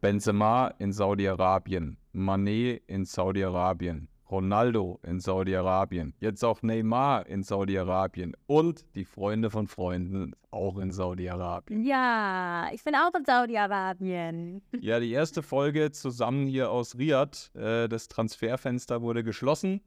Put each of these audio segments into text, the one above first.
Benzema in Saudi-Arabien, Mané in Saudi-Arabien, Ronaldo in Saudi-Arabien, jetzt auch Neymar in Saudi-Arabien und die Freunde von Freunden auch in Saudi-Arabien. Ja, ich bin auch in Saudi-Arabien. Ja, die erste Folge zusammen hier aus Riyadh. Äh, das Transferfenster wurde geschlossen.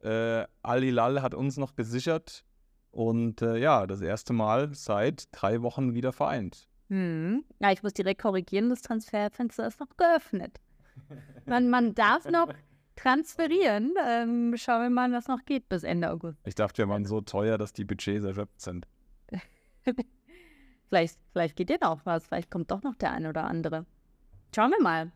Äh, Al Hilal hat uns noch gesichert und äh, ja, das erste Mal seit drei Wochen wieder vereint. Hm. Ja, ich muss direkt korrigieren, das Transferfenster ist noch geöffnet. Man, man darf noch transferieren. Ähm, schauen wir mal, was noch geht bis Ende August. Ich dachte, wir waren so teuer, dass die Budgets erschöpft sind. vielleicht, vielleicht geht dir noch was. Vielleicht kommt doch noch der eine oder andere. Schauen wir mal.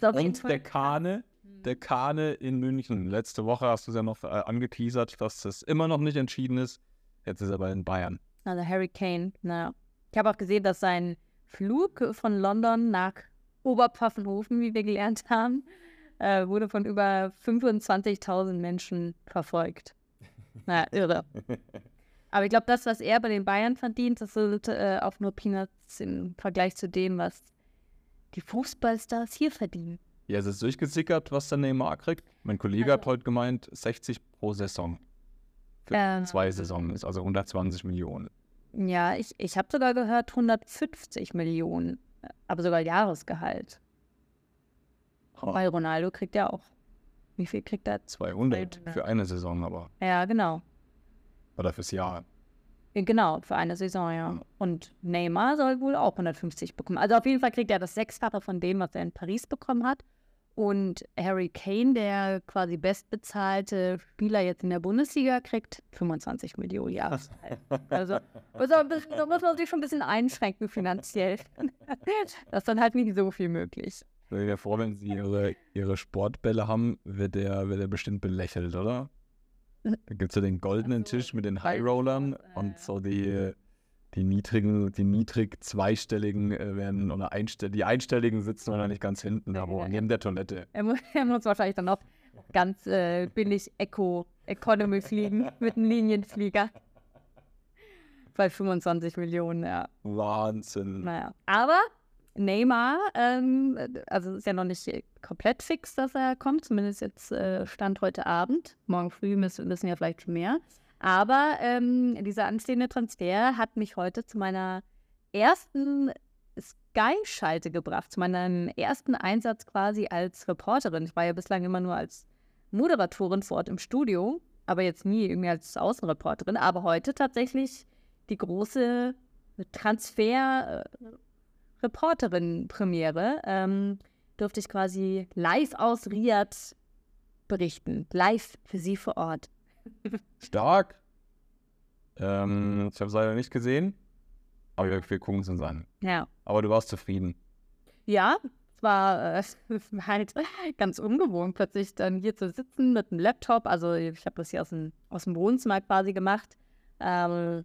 So, Und der Kahne, der Kahne in München. Letzte Woche hast du es ja noch äh, angeteasert, dass es immer noch nicht entschieden ist. Jetzt ist er aber in Bayern. Also Harry Kane, naja. Ich habe auch gesehen, dass sein Flug von London nach Oberpfaffenhofen, wie wir gelernt haben, äh, wurde von über 25.000 Menschen verfolgt. Na, irre. Aber ich glaube, das, was er bei den Bayern verdient, das sind äh, auch nur Peanuts im Vergleich zu dem, was die Fußballstars hier verdienen. Ja, es ist durchgesickert, was der Neymar kriegt. Mein Kollege also, hat heute gemeint, 60 pro Saison. Für äh, zwei Saisons, also 120 Millionen. Ja, ich, ich habe sogar gehört 150 Millionen, aber sogar Jahresgehalt. Oh. Weil Ronaldo kriegt ja auch. Wie viel kriegt er? 200, 200. für eine Saison aber. Ja, genau. Oder fürs Jahr. Genau, für eine Saison, ja. Und Neymar soll wohl auch 150 bekommen. Also auf jeden Fall kriegt er das Sechsfache von dem, was er in Paris bekommen hat. Und Harry Kane, der quasi bestbezahlte Spieler jetzt in der Bundesliga, kriegt 25 Millionen Jahreshalt. Also, also da muss man sich schon ein bisschen einschränken finanziell. das ist dann halt nicht so viel möglich. Stell dir vor, wenn sie ihre, ihre Sportbälle haben, wird der, wird der bestimmt belächelt, oder? Da gibt es ja den goldenen Tisch mit den High Rollern und so die, die niedrigen, die niedrig zweistelligen äh, werden oder einstell die einstelligen sitzen wahrscheinlich ganz hinten, da wo, neben der Toilette. Er muss, er muss wahrscheinlich dann noch ganz äh, billig Eco Economy fliegen mit einem Linienflieger. Bei 25 Millionen, ja. Wahnsinn. Naja. Aber Neymar, ähm, also ist ja noch nicht komplett fix, dass er kommt, zumindest jetzt äh, Stand heute Abend. Morgen früh müssen, wissen ja vielleicht schon mehr. Aber ähm, dieser anstehende Transfer hat mich heute zu meiner ersten Sky-Schalte gebracht, zu meinem ersten Einsatz quasi als Reporterin. Ich war ja bislang immer nur als Moderatorin vor Ort im Studio, aber jetzt nie irgendwie als Außenreporterin. Aber heute tatsächlich die große Transfer- äh, Reporterin-Premiere ähm, durfte ich quasi live aus Riyadh berichten. Live für Sie vor Ort. Stark. Ähm, ich habe es leider nicht gesehen, aber wir, gucken es uns an. Ja. Aber du warst zufrieden. Ja, es war äh, halt ganz ungewohnt, plötzlich dann hier zu sitzen mit einem Laptop. Also ich habe das hier aus dem, aus dem Wohnzimmer quasi gemacht. Ähm,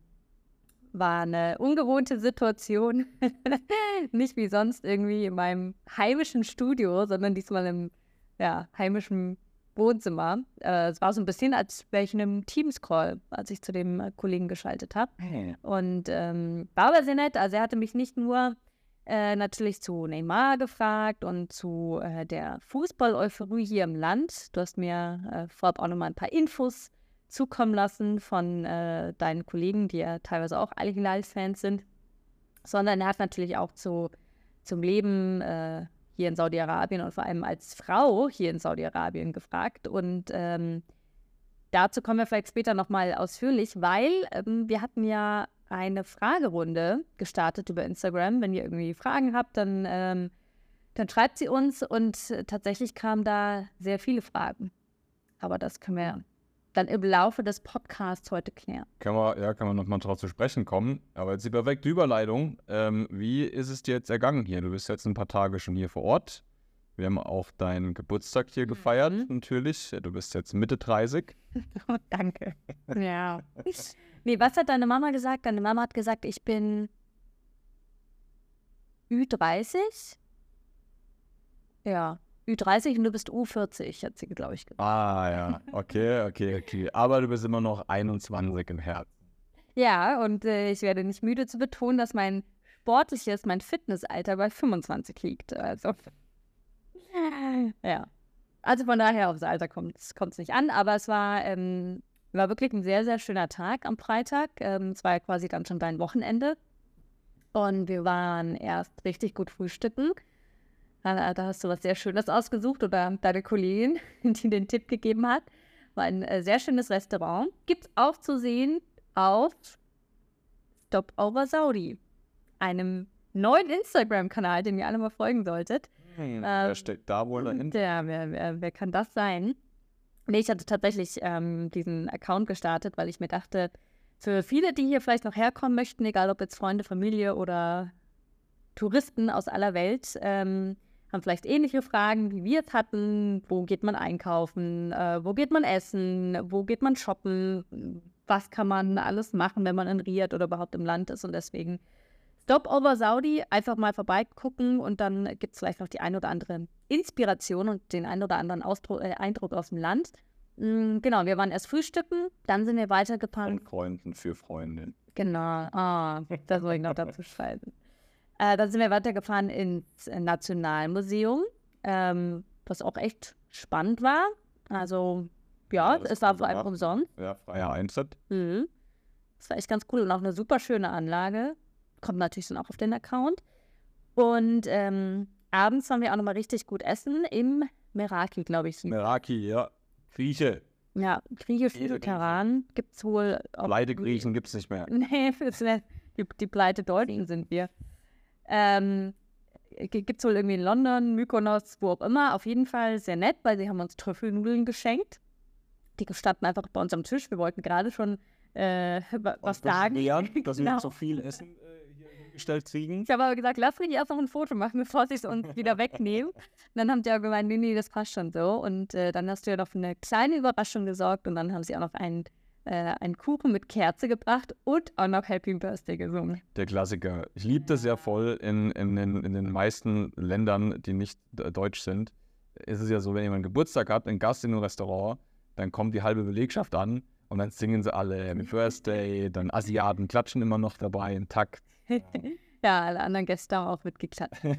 war eine ungewohnte Situation. Nicht wie sonst irgendwie in meinem heimischen Studio, sondern diesmal im ja, heimischen Wohnzimmer. Äh, es war so ein bisschen, als wäre ich in einem Teams-Call, als ich zu dem äh, Kollegen geschaltet habe. Hey. Und ähm, war aber sehr nett. Also er hatte mich nicht nur äh, natürlich zu Neymar gefragt und zu äh, der Fußball-Euphorie hier im Land. Du hast mir vorab auch nochmal ein paar Infos zukommen lassen von deinen Kollegen, die ja teilweise auch alle Hilal-Fans sind, sondern er hat natürlich auch zu, zum Leben äh, hier in Saudi-Arabien und vor allem als Frau hier in Saudi-Arabien gefragt. Und ähm, dazu kommen wir vielleicht später nochmal ausführlich, weil ähm, wir hatten ja eine Fragerunde gestartet über Instagram. Wenn ihr irgendwie Fragen habt, dann, ähm, dann schreibt sie uns und tatsächlich kamen da sehr viele Fragen. Aber das können wir dann im Laufe des Podcasts heute klären. Kann man, ja, kann man nochmal drauf zu sprechen kommen. Aber jetzt die perfekte Überleitung. Ähm, wie ist es dir jetzt ergangen hier? Du bist jetzt ein paar Tage schon hier vor Ort. Wir haben auch deinen Geburtstag hier mhm. gefeiert, natürlich. Du bist jetzt Mitte 30. Oh, danke. Ja. nee, was hat deine Mama gesagt? Deine Mama hat gesagt, ich bin Ü30. Ja, Ü30 und du bist U40, hat sie, glaube ich, gesagt. Ah, ja. Okay, okay, okay. Aber du bist immer noch 21 im Herzen. Ja, und äh, ich werde nicht müde zu betonen, dass mein sportliches, mein Fitnessalter bei 25 liegt. Also, ja. Also von daher aufs Alter kommt es nicht an, aber es war, ähm, war wirklich ein sehr, sehr schöner Tag am Freitag. Ähm, es war ja quasi dann schon dein Wochenende. Und wir waren erst richtig gut frühstücken. Da, da hast du was sehr Schönes ausgesucht oder deine Kollegin, die den Tipp gegeben hat. War ein äh, sehr schönes Restaurant. Gibt es auch zu sehen auf Stop Over Saudi, einem neuen Instagram-Kanal, dem ihr alle mal folgen solltet. Hm, ähm, wer steckt da wohl dahinter? Ja, wer, wer, wer kann das sein? Nee, ich hatte tatsächlich ähm, diesen Account gestartet, weil ich mir dachte, für viele, die hier vielleicht noch herkommen möchten, egal ob jetzt Freunde, Familie oder Touristen aus aller Welt, ähm, haben vielleicht ähnliche Fragen, wie wir es hatten. Wo geht man einkaufen? Äh, wo geht man essen? Wo geht man shoppen? Was kann man alles machen, wenn man in Riyadh oder überhaupt im Land ist? Und deswegen Stop over Saudi, einfach mal vorbeigucken und dann gibt es vielleicht noch die ein oder andere Inspiration und den ein oder anderen Ausdruck, äh, Eindruck aus dem Land. Mhm, genau, wir waren erst frühstücken, dann sind wir weitergefahren. Von Freunden für Freundinnen. Genau, ah, das wollte ich noch dazu schreiben. Äh, dann sind wir weitergefahren ins Nationalmuseum, ähm, was auch echt spannend war. Also, ja, ja es war vor allem umsonst. Ja, freier Eintritt. Mhm. Das war echt ganz cool und auch eine super schöne Anlage. Kommt natürlich dann auch auf den Account. Und ähm, abends waren wir auch nochmal richtig gut essen im Meraki, glaube ich. Meraki, ja. Grieche. Ja, griechisch mediterran gibt es wohl. Pleite Griechen gibt es nicht mehr. Nee, die, die pleite Deutschen sind wir. Ähm, Gibt es wohl irgendwie in London, Mykonos, wo auch immer. Auf jeden Fall sehr nett, weil sie haben uns Trüffelnudeln geschenkt. Die standen einfach bei uns am Tisch. Wir wollten gerade schon äh, was sagen. Lernen, dass genau. wir so viel Essen äh, hier hingestellt kriegen. Ich habe aber gesagt, lass mich erst noch ein Foto machen, bevor sie es uns wieder wegnehmen. Und dann haben die auch gemeint, nee, nee, das passt schon so. Und äh, dann hast du ja noch eine kleine Überraschung gesorgt und dann haben sie auch noch einen äh, einen Kuchen mit Kerze gebracht und auch noch Happy Birthday gesungen. Der Klassiker. Ich liebe das ja voll in, in, in, in den meisten Ländern, die nicht deutsch sind. Ist es ja so, wenn jemand Geburtstag hat, ein Gast in einem Restaurant, dann kommt die halbe Belegschaft an und dann singen sie alle Happy Birthday, dann Asiaten klatschen immer noch dabei im Takt. ja, alle anderen Gäste haben auch mitgeklatscht. das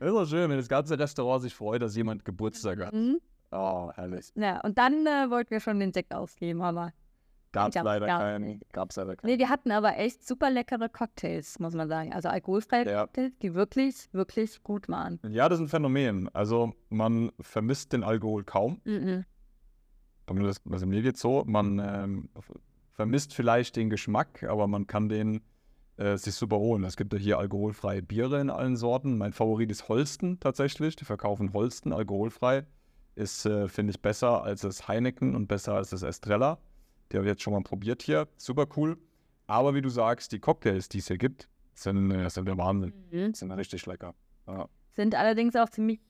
ist doch schön, wenn das ganze Restaurant sich freut, dass jemand Geburtstag hat. Mhm. Oh, herrlich. Ja, und dann äh, wollten wir schon den Sekt ausgeben, aber. Gab's glaub, leider keinen. Gab's leider keinen. Nee, wir hatten aber echt super leckere Cocktails, muss man sagen. Also alkoholfreie ja. Cocktails, die wirklich, wirklich gut waren. Ja, das ist ein Phänomen. Also man vermisst den Alkohol kaum. Mhm. Das, also mir geht so, man ähm, vermisst vielleicht den Geschmack, aber man kann den äh, sich super holen. Es gibt ja hier alkoholfreie Biere in allen Sorten. Mein Favorit ist Holsten tatsächlich. Die verkaufen Holsten alkoholfrei ist, äh, finde ich, besser als das Heineken und besser als das Estrella. Der habe ich jetzt schon mal probiert hier. Super cool. Aber wie du sagst, die Cocktails, die es hier gibt, sind, äh, sind der Wahnsinn. Mhm. Sind richtig lecker. Ja. Sind allerdings auch ziemlich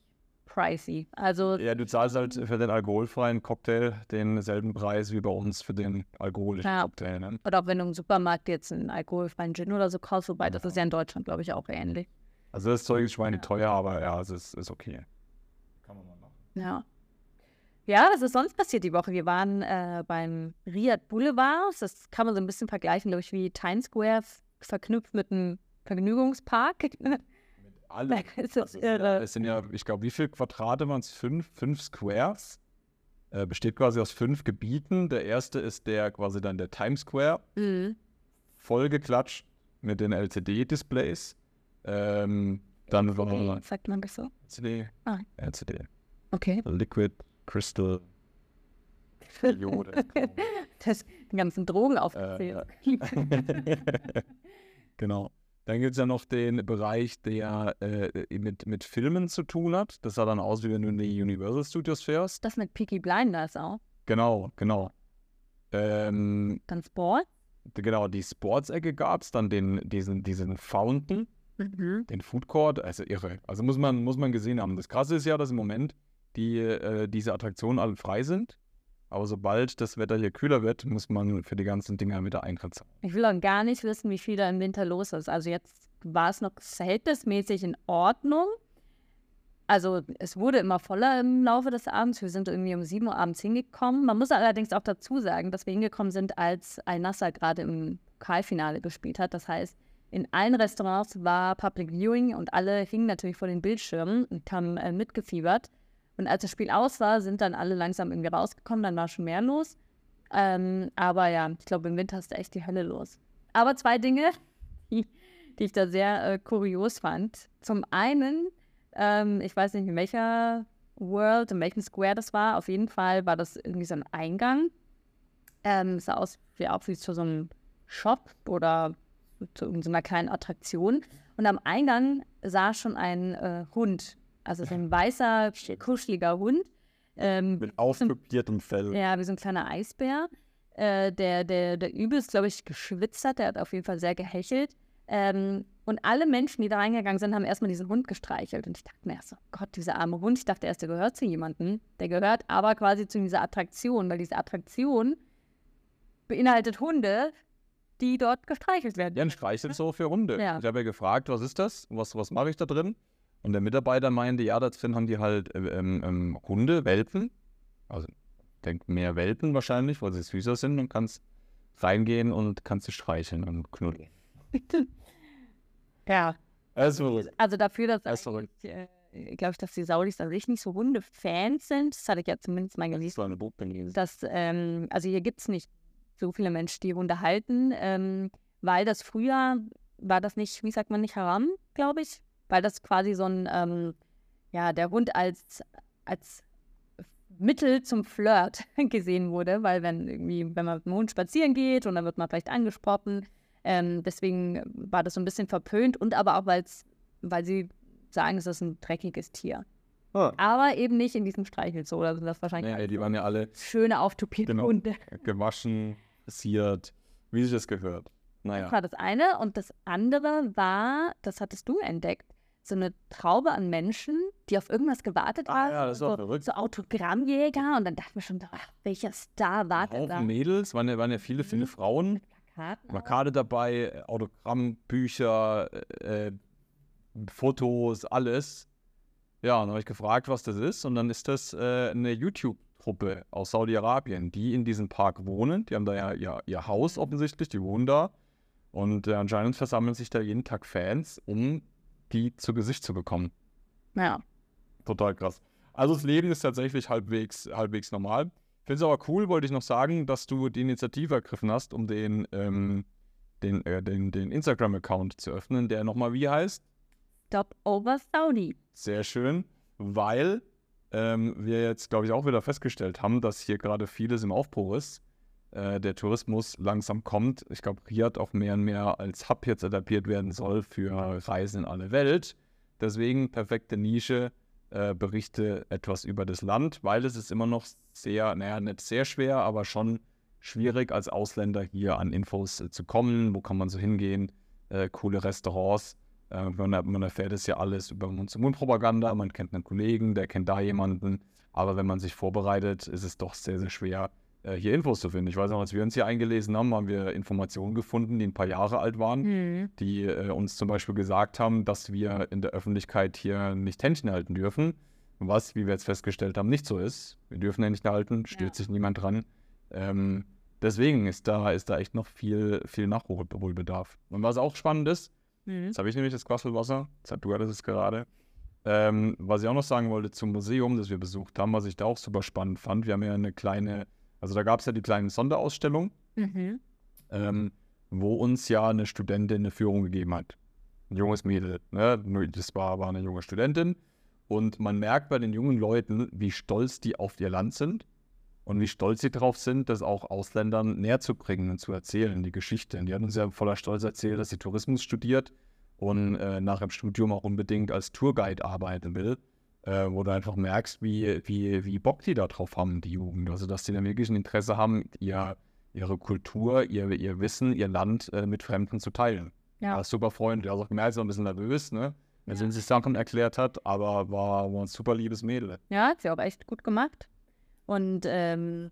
pricey. Also ja, du zahlst halt für den alkoholfreien Cocktail denselben Preis wie bei uns für den alkoholischen ja. Cocktail. Ne? Oder auch wenn du im Supermarkt jetzt einen alkoholfreien Gin oder so kaufst, wobei ja. das ist ja in Deutschland, glaube ich, auch ähnlich. Also das Zeug ist schweine teuer, aber ja, es ist, ist okay. Kann man mal machen. Ja. Ja, was ist sonst passiert die Woche? Wir waren äh, beim Riyadh Boulevard. Das kann man so ein bisschen vergleichen, glaube ich, wie Times Square verknüpft mit einem Vergnügungspark. Mit allem. Es, ist ja, es sind ja, ich glaube, wie viele Quadrate waren es? Fünf, fünf Squares. Äh, besteht quasi aus fünf Gebieten. Der erste ist der quasi dann der Times Square. Mhm. Vollgeklatscht mit den LCD-Displays. Ähm, dann war. Sagt man das so? LCD. Ah. LCD. Okay. Liquid Crystal Jode. das, die ganzen Drogen aufgezählt. Äh, genau. Dann gibt es ja noch den Bereich, der äh, mit, mit Filmen zu tun hat. Das sah dann aus, wie wenn du in die Universal Studios fährst. Das mit Peaky Blinders auch. Genau, genau. Ähm, dann Sport? Genau, die Sports-Ecke gab es, dann den, diesen, diesen Fountain, mhm. den Food Court, also irre. Also muss man, muss man gesehen haben. Das Krasse ist ja, dass im Moment die äh, diese Attraktionen alle frei sind. Aber sobald das Wetter hier kühler wird, muss man für die ganzen Dinger wieder Eintritt zahlen. Ich will auch gar nicht wissen, wie viel da im Winter los ist. Also jetzt war es noch verhältnismäßig in Ordnung. Also es wurde immer voller im Laufe des Abends. Wir sind irgendwie um 7 Uhr abends hingekommen. Man muss allerdings auch dazu sagen, dass wir hingekommen sind, als Al-Nasser gerade im Pokalfinale gespielt hat. Das heißt, in allen Restaurants war Public Viewing und alle hingen natürlich vor den Bildschirmen und haben äh, mitgefiebert. Und als das Spiel aus war, sind dann alle langsam irgendwie rausgekommen, dann war schon mehr los. Ähm, aber ja, ich glaube, im Winter ist da echt die Hölle los. Aber zwei Dinge, die, ich da sehr äh, kurios fand. Zum einen, ähm, ich weiß nicht, in welcher World, in welchem Square das war. Auf jeden Fall war das irgendwie so ein Eingang. Ähm, sah aus wie auch wie zu so einem Shop oder zu so einer kleinen Attraktion. Und am Eingang sah schon ein äh, Hund, also so ein weißer, kuscheliger Hund. Ähm, Mit aufgebliertem Fell. Ja, wie so ein kleiner Eisbär, äh, der, der, der übelst, glaube ich, geschwitzt hat. Der hat auf jeden Fall sehr gehechelt. Ähm, und alle Menschen, die da reingegangen sind, haben erstmal diesen Hund gestreichelt. Und ich dachte mir erst so, Gott, dieser arme Hund. Ich dachte erst, der gehört zu jemandem. Der gehört aber quasi zu dieser Attraktion, weil diese Attraktion beinhaltet Hunde, die dort gestreichelt werden. Ja, ein Streichel so für Hunde. Ja. Ich habe ja gefragt, was ist das? Was, was mache ich da drin? Und der Mitarbeiter meinte, ja, da drin haben die halt äh, ähm, ähm, Hunde, Welpen. Also, ich denke, mehr Welpen wahrscheinlich, weil sie süßer sind und kannst reingehen und kannst sie streicheln und knuddeln. ja. Also, also dafür, dass ich, äh, glaube ich, dass die Saudis an sich nicht so Hunde-Fans sind. Das hatte ich ja zumindest mal gelesen. Das war eine Buch gelesen. Dass, ähm, also hier gibt es nicht so viele Menschen, die Hunde halten, ähm, weil das früher war das nicht, wie sagt man nicht, haram, glaube ich, weil das quasi so ein, ähm, ja, der Hund als, als Mittel zum Flirt gesehen wurde, weil wenn irgendwie, wenn man mit dem Hund spazieren geht und dann wird man vielleicht angesprochen, ähm, deswegen war das so ein bisschen verpönt und aber auch, weil's, weil sie sagen, es ist ein dreckiges Tier. Ah. Aber eben nicht in diesem Streichelzoo. Da sind das wahrscheinlich naja, die waren ja alle schöne auftupierte genau, Hunde. Gewaschen, passiert, wie sich das gehört. Naja. Das war das eine. Und das andere war, das hattest du entdeckt, so eine Traube an Menschen, die auf irgendwas gewartet ah, haben. Ja, das war so, verrückt. So Autogrammjäger. Und dann dachten wir schon, ach, welcher Star wartet da? Mädels, waren ja, waren ja viele, viele mhm. Frauen. Plakate, Plakate dabei, Autogrammbücher, äh, äh, Fotos, alles. Ja, und dann habe ich gefragt, was das ist. Und dann ist das äh, eine YouTube- Truppe aus Saudi-Arabien, die in diesem Park wohnen. Die haben da ja ihr, ihr Haus offensichtlich, die wohnen da. Und äh, anscheinend versammeln sich da jeden Tag Fans, um die zu Gesicht zu bekommen. Ja. Total krass. Also das Leben ist tatsächlich halbwegs, halbwegs normal. Finde es aber cool, wollte ich noch sagen, dass du die Initiative ergriffen hast, um den, ähm, den, äh, den, den Instagram-Account zu öffnen, der nochmal wie heißt? Stop Over Saudi. Sehr schön, weil ähm, wir jetzt, glaube ich, auch wieder festgestellt haben, dass hier gerade vieles im Aufbruch ist. Äh, der Tourismus langsam kommt. Ich glaube, Riyadh auch mehr und mehr als Hub jetzt adaptiert werden soll für Reisen in alle Welt. Deswegen perfekte Nische, äh, berichte etwas über das Land, weil es ist immer noch sehr, naja, nicht sehr schwer, aber schon schwierig als Ausländer hier an Infos äh, zu kommen. Wo kann man so hingehen? Äh, coole Restaurants. Äh, man, man, erfährt es ja alles über Mund-zu-Mund-Propaganda. Man kennt einen Kollegen, der kennt da jemanden. Aber wenn man sich vorbereitet, ist es doch sehr, sehr schwer, hier Infos zu finden. Ich weiß noch, als wir uns hier eingelesen haben, haben wir Informationen gefunden, die ein paar Jahre alt waren, mhm. die äh, uns zum Beispiel gesagt haben, dass wir in der Öffentlichkeit hier nicht Händchen halten dürfen. Was, wie wir jetzt festgestellt haben, nicht so ist. Wir dürfen Händchen halten, stört ja. sich niemand dran. Ähm, deswegen ist da, ist da echt noch viel, viel Nachholbedarf. Und was auch spannend ist, Mhm. Jetzt habe ich nämlich das Quasselwasser. Du hattest es gerade. Ähm, was ich auch noch sagen wollte zum Museum, das wir besucht haben, was ich da auch super spannend fand. Wir haben ja eine kleine, also da gab es ja die kleine Sonderausstellung, mhm. ähm, wo uns ja eine Studentin eine Führung gegeben hat. Ein junges Mädel. Ne? Das war, war eine junge Studentin. Und man merkt bei den jungen Leuten, wie stolz die auf ihr Land sind und wie stolz sie darauf sind, das auch Ausländern näher zu bringen und zu erzählen, die Geschichte. Und die hat uns ja voller Stolz erzählt, dass sie Tourismus studiert und äh, nach dem Studium auch unbedingt als Tourguide arbeiten will, äh, wo du einfach merkst, wie, wie, wie Bock die da drauf haben, die Jugend. Also, dass die da wirklich ein Interesse haben, ihr, ihre Kultur, ihr, ihr Wissen, ihr Land äh, mit Fremden zu teilen. Ja. War super freundlich. Also, gemerkt, so ein bisschen nervös, ne? Wenn ja. sie sich Sachen erklärt hat, aber war, war ein super liebes Mädel. Ja, hat sie auch echt gut gemacht. Und ähm,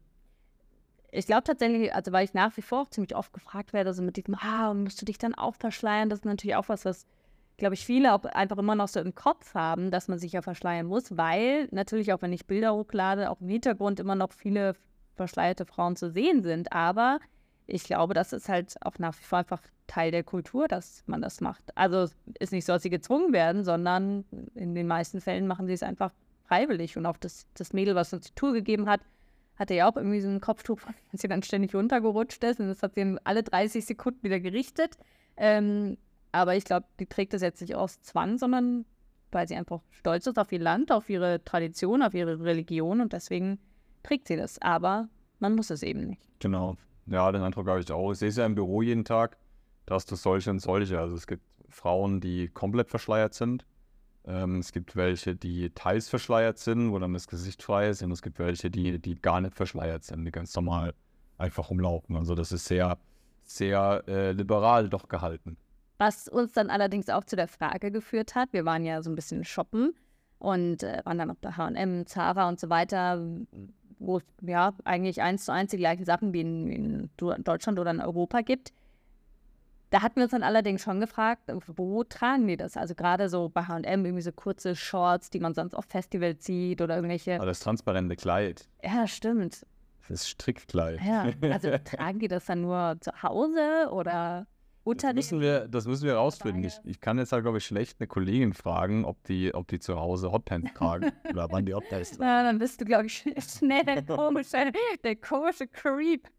ich glaube tatsächlich, also weil ich nach wie vor auch ziemlich oft gefragt werde, also mit diesem, ah, musst du dich dann auch verschleiern? Das ist natürlich auch was, was, glaube ich, viele auch einfach immer noch so im Kopf haben, dass man sich ja verschleiern muss, weil natürlich auch, wenn ich Bilder hochlade, auch im Hintergrund immer noch viele verschleierte Frauen zu sehen sind. Aber ich glaube, das ist halt auch nach wie vor einfach Teil der Kultur, dass man das macht. Also ist nicht so, dass sie gezwungen werden, sondern in den meisten Fällen machen sie es einfach freiwillig. Und auch das, das Mädel, was uns die Tour gegeben hat, hatte ja auch irgendwie so ein Kopftuch, als sie dann ständig runtergerutscht ist. Und das hat sie alle 30 Sekunden wieder gerichtet. Ähm, aber ich glaube, die trägt das jetzt nicht aus Zwang, sondern weil sie einfach stolz ist auf ihr Land, auf ihre Tradition, auf ihre Religion und deswegen trägt sie das. Aber man muss es eben nicht. Genau. Ja, den Eindruck habe ich auch. Ich sehe es ja im Büro jeden Tag, dass du solche und solche. Also es gibt Frauen, die komplett verschleiert sind. Ähm, es gibt welche, die teils verschleiert sind, wo dann das Gesicht frei ist. Und es gibt welche, die, die gar nicht verschleiert sind, die ganz normal einfach rumlaufen. Also das ist sehr, sehr äh, liberal doch gehalten. Was uns dann allerdings auch zu der Frage geführt hat, wir waren ja so ein bisschen shoppen und äh, waren dann auf der H&M, Zara und so weiter, wo es ja eigentlich eins zu eins die gleichen Sachen wie in, in Deutschland oder in Europa gibt. Da hatten wir uns dann allerdings schon gefragt, wo tragen die das? Also gerade so bei H&M irgendwie so kurze Shorts, die man sonst auf Festivals sieht oder irgendwelche. Aber das transparente Kleid. Ja, stimmt. Das Strickkleid. Ja, also tragen die das dann nur zu Hause oder unter das müssen wir, Das müssen wir rausfinden. Ich, ich kann jetzt halt, glaube ich, schlecht eine Kollegin fragen, ob die, ob die zu Hause Hotpants tragen oder wann die Hotpants tragen. Ja, dann bist du, glaube ich, schnell der komische, der komische Creep.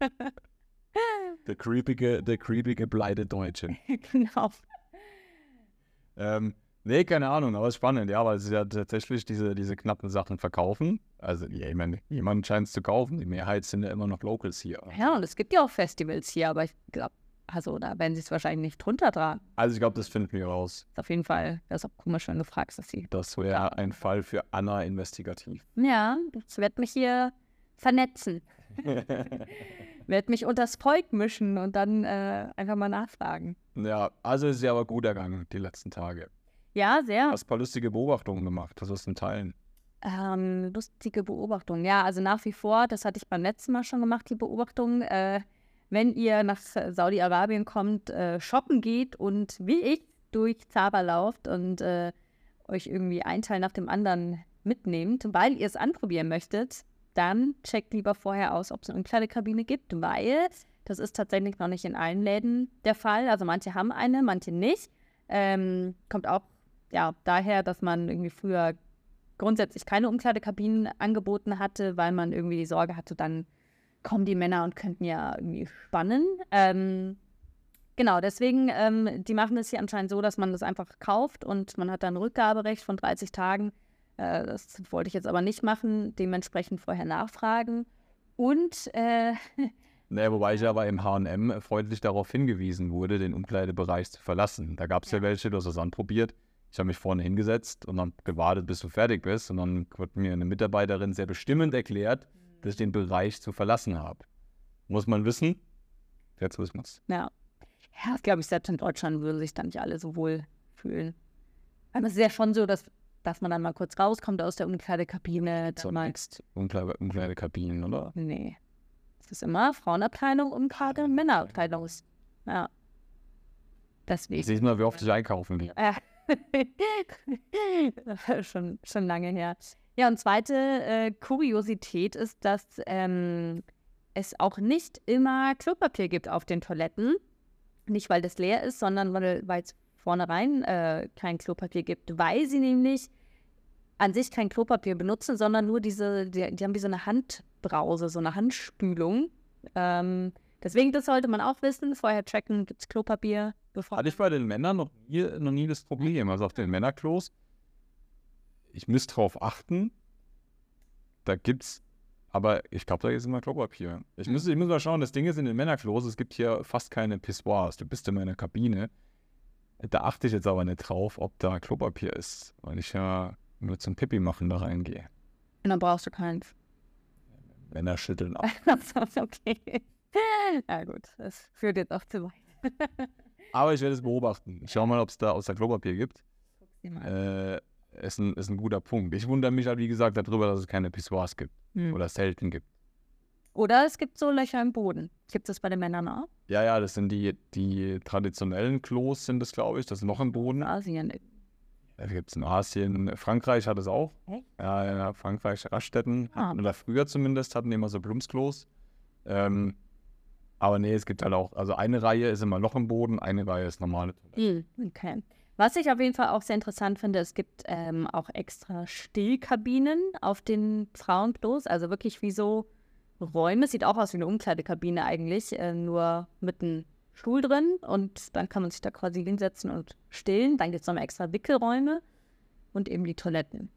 Der creepige, der creepige bleide Deutsche. genau. Ähm, nee, keine Ahnung, aber spannend, ja, weil sie ja tatsächlich diese, diese knappen Sachen verkaufen. Also, ja, ich meine, jemand scheint es zu kaufen. Die Mehrheit sind ja immer noch Locals hier. Ja, und es gibt ja auch Festivals hier, aber ich glaube, also da werden sie es wahrscheinlich nicht drunter tragen. Also ich glaube, das finden wir raus. Auf jeden Fall. Das ist auch komisch, wenn du fragst, dass sie. Das wäre ein Fall für Anna investigativ. Ja, das wird mich hier vernetzen. Werd mich unters Volk mischen und dann äh, einfach mal nachfragen. Ja, also ist ja aber gut ergangen, die letzten Tage. Ja, sehr. Hast ein paar lustige Beobachtungen gemacht, das ist ein Teilen. Ähm, lustige Beobachtungen, ja, also nach wie vor, das hatte ich beim letzten Mal schon gemacht, die Beobachtung. Äh, wenn ihr nach Saudi-Arabien kommt, äh, shoppen geht und wie ich durch Zaba lauft und äh, euch irgendwie ein Teil nach dem anderen mitnehmt, weil ihr es anprobieren möchtet, dann checkt lieber vorher aus, ob es eine Umkleidekabine gibt, weil das ist tatsächlich noch nicht in allen Läden der Fall. Also manche haben eine, manche nicht. Ähm, kommt auch ja, daher, dass man irgendwie früher grundsätzlich keine Umkleidekabinen angeboten hatte, weil man irgendwie die Sorge hatte, dann kommen die Männer und könnten ja irgendwie spannen. Ähm, genau, deswegen, ähm, die machen es hier anscheinend so, dass man das einfach kauft und man hat dann Rückgaberecht von 30 Tagen. Äh, das wollte ich jetzt aber nicht machen, dementsprechend vorher nachfragen. Und äh, Naja, wobei ich aber im HM freundlich darauf hingewiesen wurde, den Umkleidebereich zu verlassen. Da gab es ja. ja. welche, du hast es anprobiert. Ich habe mich vorne hingesetzt und dann gewartet, bis du fertig bist. Und dann wurde mir eine Mitarbeiterin sehr bestimmend erklärt, dass ich den Bereich zu verlassen habe. Muss man wissen? Jetzt wissen wir es. Ja. Ja, glaube ich, selbst in Deutschland würden sich dann nicht alle so wohl fühlen. Aber es ist ja schon so, dass dass man dann mal kurz rauskommt aus der Umkleidekabine. So Umkleide Umkleidekabinen, oder? Nee. Es ist immer Frauenabteilung, Umkleide, Männerabteilung. Ja. Deswegen. Siehst mal, wie oft ich einkaufen gehe. Ja. schon, schon lange her. Ja, und zweite äh, Kuriosität ist, dass ähm, es auch nicht immer Klopapier gibt auf den Toiletten. Nicht, weil das leer ist, sondern weil es vornherein äh, kein Klopapier gibt, weil sie nämlich an sich kein Klopapier benutzen, sondern nur diese, die, die haben wie so eine Handbrause, so eine Handspülung. Ähm, deswegen, das sollte man auch wissen, vorher checken, gibt es Klopapier. Bevor Hatte ich bei den Männern noch nie, noch nie das Problem. Also auf den Männerklos, ich müsste drauf achten, da gibt's, aber ich glaube, da ist immer Klopapier. Ich muss, ich muss mal schauen, das Ding ist in den Männerklos, es gibt hier fast keine Pissoirs. Du bist in meiner Kabine. Da achte ich jetzt aber nicht drauf, ob da Klopapier ist, weil ich ja nur zum Pipi machen da reingehe. Und dann brauchst du keins. Männer schütteln ab. okay. Ja gut, das führt jetzt auch zu weit. aber ich werde es beobachten. Ich schau mal, ob es da außer Klopapier gibt. Äh, ist, ein, ist ein guter Punkt. Ich wundere mich halt, wie gesagt, darüber, dass es keine Pissoirs gibt. Hm. Oder selten gibt. Oder es gibt so Löcher im Boden. Gibt es das bei den Männern auch? Ja, ja, das sind die, die traditionellen Klos, sind das, glaube ich. Das ist noch im Boden. Asien. Da gibt es in Asien. Frankreich hat es auch. Echt? Ja, ja, Frankreich, Raststätten. Ah. Oder früher zumindest hatten die immer so Blumsklos. Ähm, Aber nee, es gibt halt auch, also eine Reihe ist immer Loch im Boden, eine Reihe ist normale Toilette. Mm, okay. Was ich auf jeden Fall auch sehr interessant finde, es gibt ähm, auch extra Stillkabinen auf den Frauenklos, also wirklich wie so Räume. Sieht auch aus wie eine Umkleidekabine eigentlich, äh, nur mit einem Stuhl drin und dann kann man sich da quasi hinsetzen und stillen. Dann gibt es nochmal extra Wickelräume und eben die Toiletten.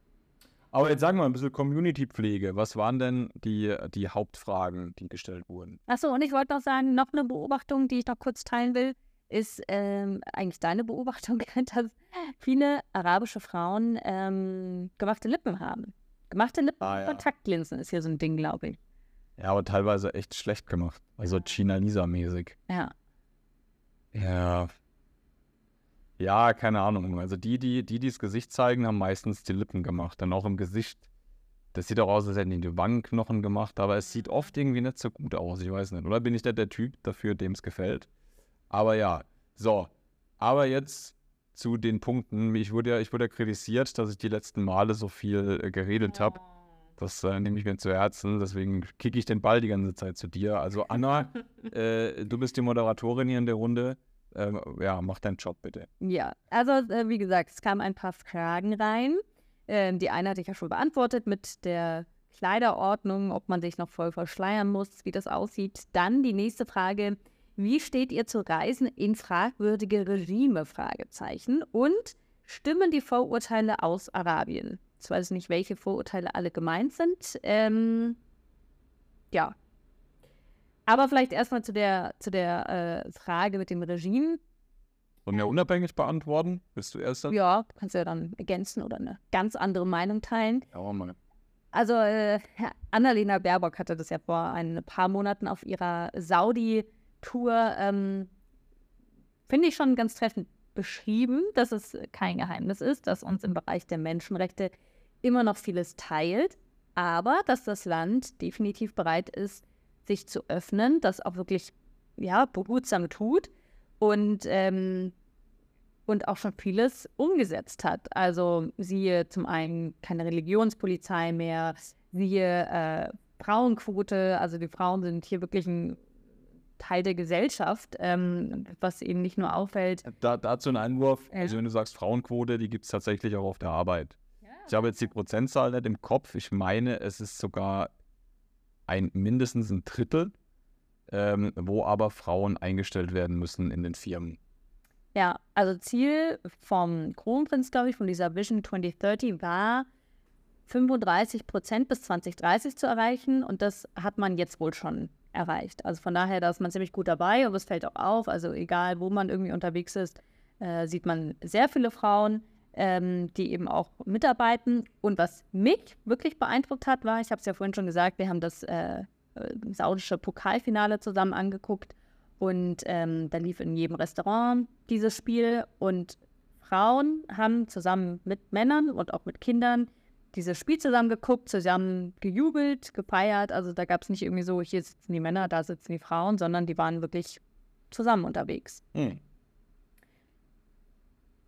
Aber jetzt sagen wir mal ein bisschen Community-Pflege. Was waren denn die, die Hauptfragen, die gestellt wurden? Achso, und ich wollte noch sagen, noch eine Beobachtung, die ich noch kurz teilen will, ist ähm, eigentlich deine Beobachtung, dass viele arabische Frauen ähm, gemachte Lippen haben. Gemachte Lippen, ah, ja. Kontaktlinsen ist hier so ein Ding, glaube ich. Ja, aber teilweise echt schlecht gemacht. Also China Lisa-mäßig. Ja. Ja, ja, keine Ahnung. Also die, die, die, die das Gesicht zeigen, haben meistens die Lippen gemacht. Dann auch im Gesicht. Das sieht auch aus, als hätten die die Wangenknochen gemacht, aber es sieht oft irgendwie nicht so gut aus. Ich weiß nicht. Oder bin ich nicht der Typ dafür, dem es gefällt? Aber ja, so. Aber jetzt zu den Punkten. Ich wurde ja, ich wurde ja kritisiert, dass ich die letzten Male so viel äh, geredet habe. Das äh, nehme ich mir zu Herzen. Deswegen kicke ich den Ball die ganze Zeit zu dir. Also Anna, äh, du bist die Moderatorin hier in der Runde ähm, ja, mach deinen Job bitte. Ja, also äh, wie gesagt, es kamen ein paar Fragen rein. Ähm, die eine hatte ich ja schon beantwortet mit der Kleiderordnung, ob man sich noch voll verschleiern muss, wie das aussieht. Dann die nächste Frage, wie steht ihr zu Reisen in fragwürdige Regime? Fragezeichen. Und stimmen die Vorurteile aus Arabien? Ich weiß nicht, welche Vorurteile alle gemeint sind. Ähm, ja, aber vielleicht erstmal zu der, zu der äh, Frage mit dem Regime. Wollen wir unabhängig beantworten? Bist du erst? Ja, kannst du ja dann ergänzen oder eine ganz andere Meinung teilen. Ja, mal. Also, äh, Annalena Baerbock hatte das ja vor ein paar Monaten auf ihrer Saudi-Tour, ähm, finde ich schon ganz treffend beschrieben, dass es kein Geheimnis ist, dass uns im Bereich der Menschenrechte immer noch vieles teilt, aber dass das Land definitiv bereit ist, sich zu öffnen, das auch wirklich ja, behutsam tut und, ähm, und auch schon vieles umgesetzt hat. Also siehe zum einen keine Religionspolizei mehr, siehe äh, Frauenquote, also die Frauen sind hier wirklich ein Teil der Gesellschaft, ähm, was eben nicht nur auffällt. Da, dazu ein Einwurf, äh, also wenn du sagst Frauenquote, die gibt es tatsächlich auch auf der Arbeit. Ja. Ich habe jetzt die Prozentzahl nicht im Kopf. Ich meine, es ist sogar ein mindestens ein Drittel, ähm, wo aber Frauen eingestellt werden müssen in den Firmen. Ja, also Ziel vom Kronprinz, glaube ich, von dieser Vision 2030 war, 35 Prozent bis 2030 zu erreichen und das hat man jetzt wohl schon erreicht. Also von daher, da ist man ziemlich gut dabei und es fällt auch auf, also egal wo man irgendwie unterwegs ist, äh, sieht man sehr viele Frauen ähm, die eben auch mitarbeiten. Und was mich wirklich beeindruckt hat, war, ich habe es ja vorhin schon gesagt, wir haben das äh, äh, saudische Pokalfinale zusammen angeguckt und ähm, da lief in jedem Restaurant dieses Spiel und Frauen haben zusammen mit Männern und auch mit Kindern dieses Spiel zusammen geguckt, zusammen gejubelt, gefeiert. Also da gab es nicht irgendwie so, hier sitzen die Männer, da sitzen die Frauen, sondern die waren wirklich zusammen unterwegs. Hm.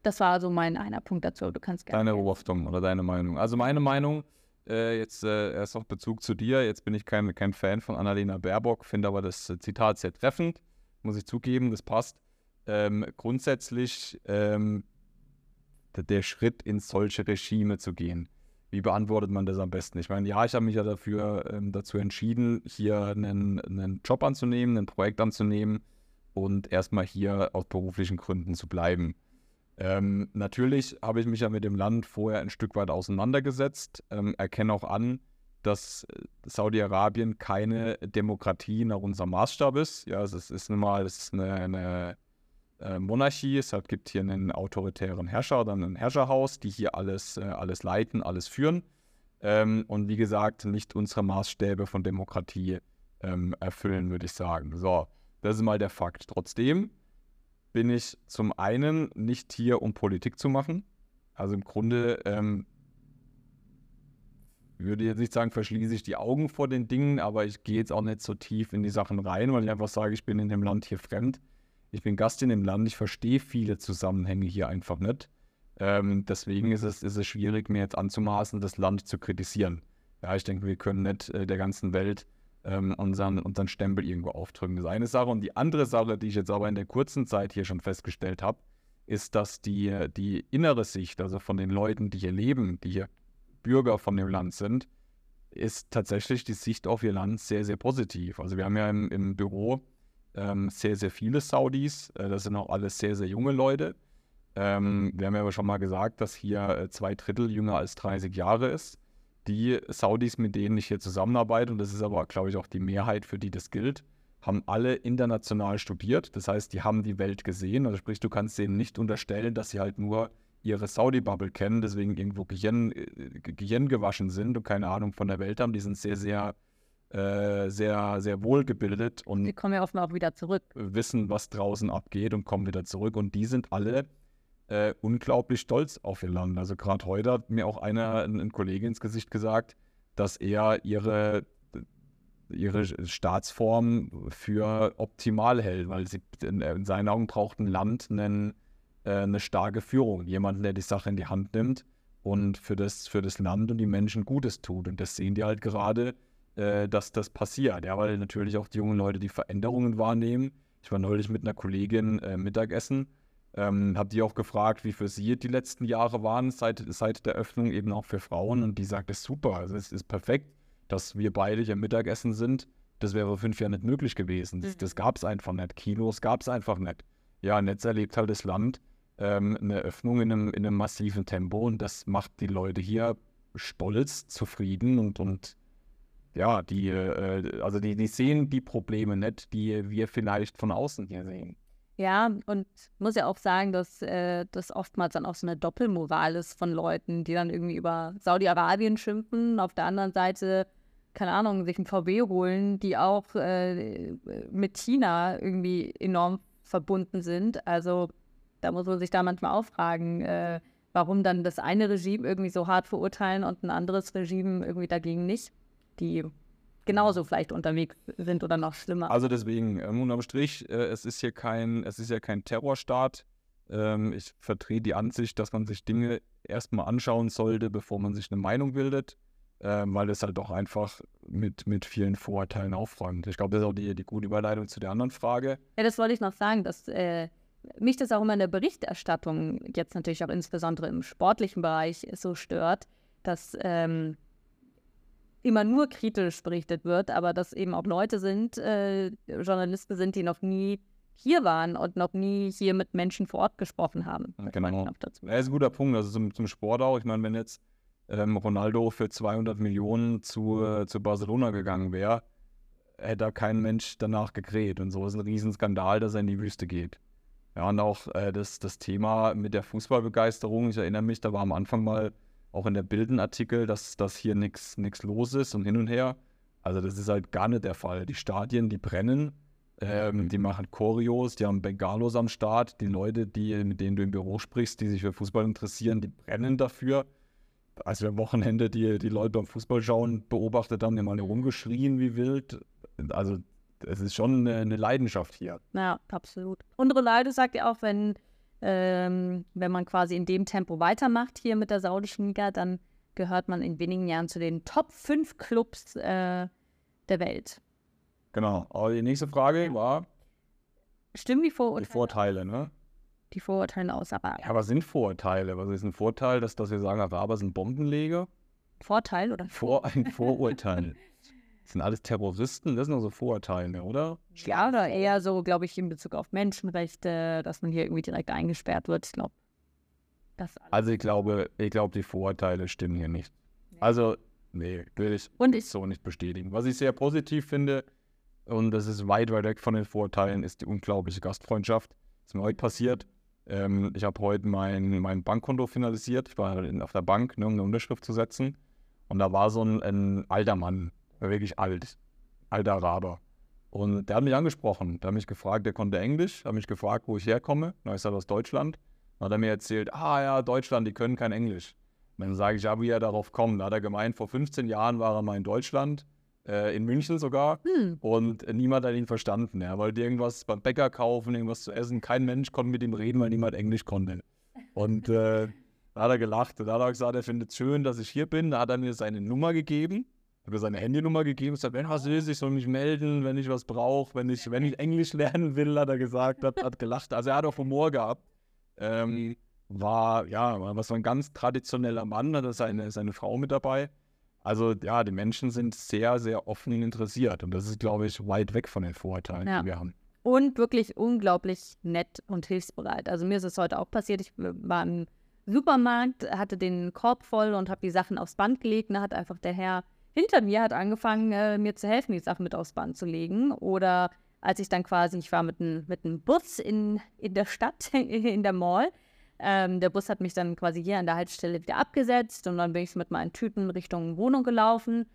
Das war so mein einer Punkt dazu. Du kannst gerne. Deine Beobachtung oder deine Meinung. Also meine Meinung, äh, jetzt äh, erst noch Bezug zu dir. Jetzt bin ich kein, kein Fan von Annalena Baerbock, finde aber das Zitat sehr treffend. Muss ich zugeben, das passt. Ähm, grundsätzlich ähm, der Schritt in solche Regime zu gehen. Wie beantwortet man das am besten? Ich meine, ja, ich habe mich ja dafür ähm, dazu entschieden, hier einen, einen Job anzunehmen, ein Projekt anzunehmen und erstmal hier aus beruflichen Gründen zu bleiben. Ähm, natürlich habe ich mich ja mit dem Land vorher ein Stück weit auseinandergesetzt, ähm, erkenne auch an, dass Saudi-Arabien keine Demokratie nach unserem Maßstab ist. Ja, es ist, ist nun mal es ist eine, eine äh, Monarchie, es hat, gibt hier einen autoritären Herrscher oder ein Herrscherhaus, die hier alles, äh, alles leiten, alles führen. Ähm, und wie gesagt, nicht unsere Maßstäbe von Demokratie ähm, erfüllen, würde ich sagen. So, das ist mal der Fakt. Trotzdem bin ich zum einen nicht hier, um Politik zu machen. Also im Grunde ähm, würde ich jetzt nicht sagen, verschließe ich die Augen vor den Dingen, aber ich gehe jetzt auch nicht so tief in die Sachen rein, weil ich einfach sage, ich bin in dem Land hier fremd. Ich bin Gast in dem Land, ich verstehe viele Zusammenhänge hier einfach nicht. Ähm, deswegen ist es, ist es schwierig, mir jetzt anzumaßen, das Land zu kritisieren. Ja, ich denke, wir können nicht äh, der ganzen Welt ähm, unseren, unseren Stempel irgendwo aufdrücken. Das ist eine Sache. Und die andere Sache, die ich jetzt aber in der kurzen Zeit hier schon festgestellt habe, ist, dass die, die innere Sicht, also von den Leuten, die hier leben, die hier Bürger von dem Land sind, ist tatsächlich die Sicht auf ihr Land sehr, sehr positiv. Also wir haben ja im, im Büro ähm, sehr, sehr viele Saudis. Äh, das sind auch alles sehr, sehr junge Leute. Ähm, wir haben ja aber schon mal gesagt, dass hier äh, zwei Drittel jünger als 30 Jahre ist. Die Saudis, mit denen ich hier zusammenarbeite, und das ist aber, glaube ich, auch die Mehrheit, für die das gilt, haben alle international studiert. Das heißt, die haben die Welt gesehen. Also sprich, du kannst denen nicht unterstellen, dass sie halt nur ihre Saudi-Bubble kennen, deswegen irgendwo Gehirn, äh, Gehirn gewaschen sind und keine Ahnung von der Welt haben. Die sind sehr, sehr, äh, sehr, sehr wohlgebildet und Die kommen ja oft auch wieder zurück. wissen, was draußen abgeht und kommen wieder zurück. Und die sind alle äh, unglaublich stolz auf ihr Land. Also gerade heute hat mir auch einer, ein, ein Kollege ins Gesicht gesagt, dass er ihre, ihre Staatsform für optimal hält, weil sie in, in seinen Augen braucht ein Land einen, äh, eine starke Führung, jemanden, der die Sache in die Hand nimmt und für das, für das Land und die Menschen Gutes tut. Und das sehen die halt gerade, äh, dass das passiert. Ja, weil natürlich auch die jungen Leute die Veränderungen wahrnehmen. Ich war neulich mit einer Kollegin äh, Mittagessen, ähm, habe die auch gefragt, wie für sie die letzten Jahre waren seit, seit der Öffnung eben auch für Frauen. Und die sagt, es ist super, also es ist perfekt, dass wir beide hier Mittagessen sind. Das wäre vor fünf Jahren nicht möglich gewesen. Das, Mhm. das gab es einfach nicht. Kinos gab es einfach nicht. Ja, und jetzt erlebt halt das Land ähm, eine Öffnung in einem, in einem massiven Tempo und das macht die Leute hier stolz, zufrieden und, und ja, die, äh, also die, die sehen die Probleme nicht, die wir vielleicht von außen hier sehen. Ja, und muss ja auch sagen, dass äh, das oftmals dann auch so eine Doppelmoral ist von Leuten, die dann irgendwie über Saudi-Arabien schimpfen, auf der anderen Seite, keine Ahnung, sich ein VW holen, die auch äh, mit China irgendwie enorm verbunden sind. Also da muss man sich da manchmal auch fragen, äh, warum dann das eine Regime irgendwie so hart verurteilen und ein anderes Regime irgendwie dagegen nicht, die genauso vielleicht unterwegs sind oder noch schlimmer. Also deswegen, ähm, unterm Strich, äh, es ist hier kein, es ist ja kein Terrorstaat. Ähm, ich vertrete die Ansicht, dass man sich Dinge erstmal anschauen sollte, bevor man sich eine Meinung bildet, ähm, weil es halt doch einfach mit, mit vielen Vorurteilen aufräumt. Ich glaube, das ist auch die, die gute Überleitung zu der anderen Frage. Ja, das wollte ich noch sagen, dass äh, mich das auch immer in der Berichterstattung, jetzt natürlich auch insbesondere im sportlichen Bereich, so stört, dass ähm, immer nur kritisch berichtet wird, aber dass eben auch Leute sind, äh, Journalisten sind, die noch nie hier waren und noch nie hier mit Menschen vor Ort gesprochen haben. Ja, Das genau. dazu Ja, ist ein guter Punkt. Also zum, zum Sport auch. Ich meine, wenn jetzt ähm, Ronaldo für 200 Millionen zu, äh, zu Barcelona gegangen wäre, hätte da kein Mensch danach gegräht. Und so ist ein Riesenskandal, dass er in die Wüste geht. Ja, und auch äh, das, das Thema mit der Fußballbegeisterung. Ich erinnere mich, da war am Anfang mal auch in der Bildenartikel, dass, dass hier nichts los ist und hin und her. Also das ist halt gar nicht der Fall. Die Stadien, die brennen. Ähm, die machen Choreos, die haben Bengalos am Start. Die Leute, die, mit denen du im Büro sprichst, die sich für Fußball interessieren, die brennen dafür. Als wir am Wochenende die, die Leute beim Fußball schauen beobachtet haben, die haben alle rumgeschrien wie wild. Also es ist schon eine, eine Leidenschaft hier. Ja, absolut. Und Ronaldo sagt ja auch, wenn, ähm, wenn man quasi in dem Tempo weitermacht hier mit der saudischen Liga, dann gehört man in wenigen Jahren zu den Top 5 Clubs äh, der Welt. Genau. Aber die nächste Frage war Stimmen die die Vorurteile, Vorteile, ne? die Vorurteile aus, aber Ja, was sind Vorurteile? Was ist ein Vorteil, dass, dass wir sagen, Araber sind Bombenleger? Vorteil oder Vor, ein Vorurteil. Das sind alles Terroristen, das sind doch so Vorurteile, oder? Ja, oder eher so, glaube ich, in Bezug auf Menschenrechte, dass man hier irgendwie direkt eingesperrt wird. Ich glaube, das alles. Also ich glaube, ich glaube, die Vorurteile stimmen hier nicht. Also, nee, will ich Und ich, so nicht bestätigen. Was ich sehr positiv finde, und das ist weit, weit weg von den Vorurteilen, ist die unglaubliche Gastfreundschaft. Das ist mir heute passiert. Ähm, ich habe heute mein, mein Bankkonto finalisiert. Ich war auf der Bank, ne, um eine Unterschrift zu setzen. Und da war so ein, ein alter Mann, wirklich alt, alter Araber. Und der hat mich angesprochen. Der hat mich gefragt, der konnte Englisch, hat mich gefragt, wo ich herkomme. Na, ich sage aus Deutschland. Dann hat er mir erzählt, ah ja, Deutschland, die können kein Englisch. Und dann sage ich, ja, wie er darauf kommt. Da hat er gemeint, vor 15 Jahren war er mal in Deutschland, äh, in München sogar, hm, und niemand hat ihn verstanden. Er wollte irgendwas beim Bäcker kaufen, irgendwas zu essen. Kein Mensch konnte mit ihm reden, weil niemand Englisch konnte. Und äh, da hat er gelacht. Und da hat er gesagt, er findet es schön, dass ich hier bin. Da hat er mir seine Nummer gegeben. Hat mir seine Handynummer gegeben, sagt, wenn was ist, ich soll mich melden, wenn ich was brauche, wenn ich, wenn ich Englisch lernen will, hat er gesagt, hat, hat gelacht. Also er hat auch Humor gehabt. Ähm, war, ja, war was ein ganz traditioneller Mann, hat seine, seine Frau mit dabei. Also ja, die Menschen sind sehr, sehr offen interessiert. Und das ist, glaube ich, weit weg von den Vorurteilen, Ja. die wir haben. und wirklich unglaublich nett und hilfsbereit. Also mir ist es heute auch passiert. Ich war im Supermarkt, hatte den Korb voll und habe die Sachen aufs Band gelegt. Und da hat einfach der Herr hinter mir hat angefangen, äh, mir zu helfen, die Sachen mit aufs Band zu legen. Oder als ich dann quasi, ich war mit einem mit Bus in, in der Stadt, in der Mall. Ähm, der Bus hat mich dann quasi hier an der Haltestelle wieder abgesetzt und dann bin ich mit meinen Tüten Richtung Wohnung gelaufen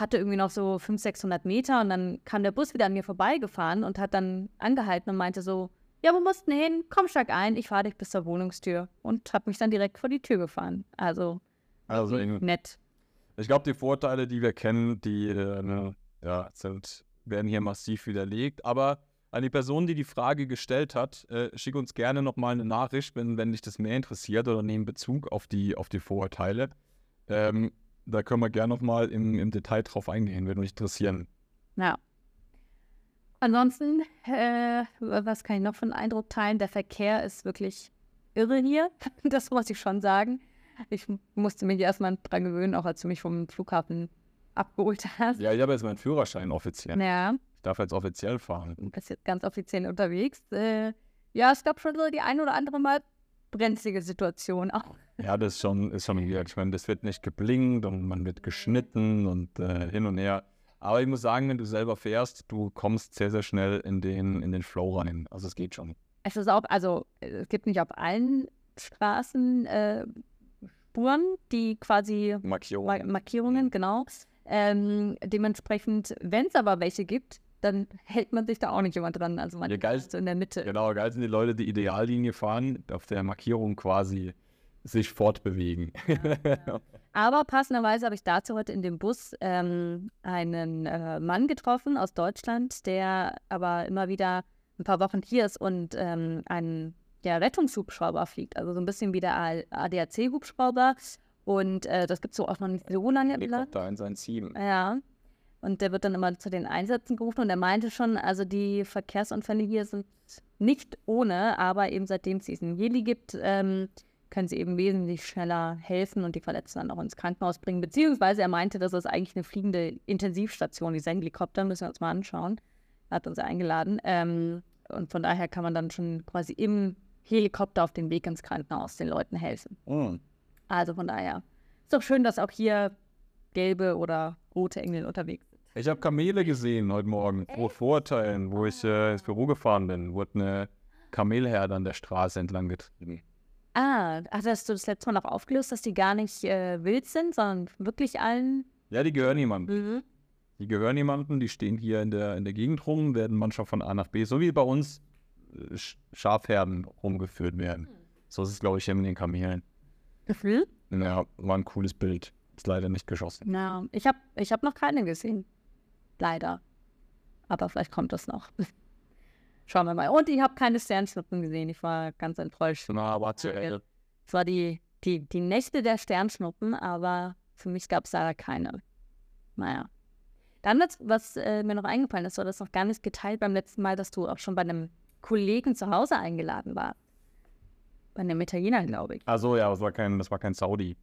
hatte irgendwie noch so 500, 600 Meter und dann kam der Bus wieder an mir vorbeigefahren und hat dann angehalten und meinte so, ja, wo musst du denn hin? Komm, steig ein, ich fahre dich bis zur Wohnungstür und hat mich dann direkt vor die Tür gefahren. Also, Also nett. Ich glaube, die Vorteile, die wir kennen, die äh, ne, ja, sind, werden hier massiv widerlegt. Aber an die Person, die die Frage gestellt hat, äh, schick uns gerne nochmal eine Nachricht, wenn, wenn dich das mehr interessiert oder nehmen Bezug auf die, auf die Vorurteile. Ähm, da können wir gerne nochmal im, im Detail drauf eingehen, würde mich interessieren. Ja. Ansonsten, äh, was kann ich noch für einen Eindruck teilen? Der Verkehr ist wirklich irre hier. Das muss ich schon sagen. Ich musste mich erstmal dran gewöhnen, auch als du mich vom Flughafen abgeholt hast. Ja, ich habe jetzt meinen Führerschein offiziell. Ja. Ich darf jetzt offiziell fahren. Du bist jetzt ganz offiziell unterwegs. Äh, ja, es gab schon so die ein oder andere Mal brenzlige Situation auch. Ja, das ist schon, ist schon weird. Ich meine, das wird nicht geblinkt und man wird geschnitten und äh, hin und her. Aber ich muss sagen, wenn du selber fährst, du kommst sehr, sehr schnell in den, in den Flow rein. Also es geht schon. Es ist auch, also es gibt nicht auf allen Straßen äh, Spuren, die quasi Markierung. Ma Markierungen, genau. Ähm, dementsprechend, wenn es aber welche gibt, dann hält man sich da auch nicht immer dran. Also man Ja, geil. ist so in der Mitte. Genau, geil sind die Leute, die Ideallinie fahren, auf der Markierung quasi sich fortbewegen. Aber passenderweise habe ich dazu heute in dem Bus ähm, einen äh, Mann getroffen aus Deutschland, der aber immer wieder ein paar Wochen hier ist und ähm, einen ja, Rettungshubschrauber fliegt. Also so ein bisschen wie der ADAC-Hubschrauber. Und äh, das gibt es so auch noch nicht so lange. im Land. Helikopter 117. Ja. Und der wird dann immer zu den Einsätzen gerufen und er meinte schon, also die Verkehrsunfälle hier sind nicht ohne, aber eben seitdem es diesen Heli gibt, ähm, können sie eben wesentlich schneller helfen und die Verletzten dann auch ins Krankenhaus bringen. Beziehungsweise er meinte, das ist eigentlich eine fliegende Intensivstation, dieser Helikopter, müssen wir uns mal anschauen. Er hat uns eingeladen. Ähm, und von daher kann man dann schon quasi im Helikopter auf dem Weg ins Krankenhaus den Leuten helfen. Mm. Also von daher ist doch schön, dass auch hier gelbe oder rote Engel unterwegs sind. Ich habe Kamele gesehen heute Morgen, vor Vorurteilen, wo ich äh, ins Büro gefahren bin, wurde eine Kamelherde an der Straße entlang getrieben. Ah, hattest du das letzte Mal noch aufgelöst, dass die gar nicht äh, wild sind, sondern wirklich allen. Ja, die gehören jemandem. Mhm. Die gehören jemandem, die stehen hier in der, in der Gegend rum, werden manchmal von A nach B, so wie bei uns Schafherden rumgeführt werden. So ist es, glaube ich, hier mit den Kamelen. Gefühl? Ja, war ein cooles Bild. Ist leider nicht geschossen. Na, ich habe ich hab noch keine gesehen. Leider. Aber vielleicht kommt das noch. Schauen wir mal. Und ich habe keine Sternschnuppen gesehen. Ich war ganz enttäuscht. Na, war zu hell. Es war die, die, die Nächte der Sternschnuppen, aber für mich gab es leider keine. Naja. Dann, was, was äh, mir noch eingefallen ist, du das noch gar nicht geteilt beim letzten Mal, dass du auch schon bei einem Kollegen zu Hause eingeladen warst. Bei einem Italiener, glaube ich. Also ja, das war kein, das war kein Saudi.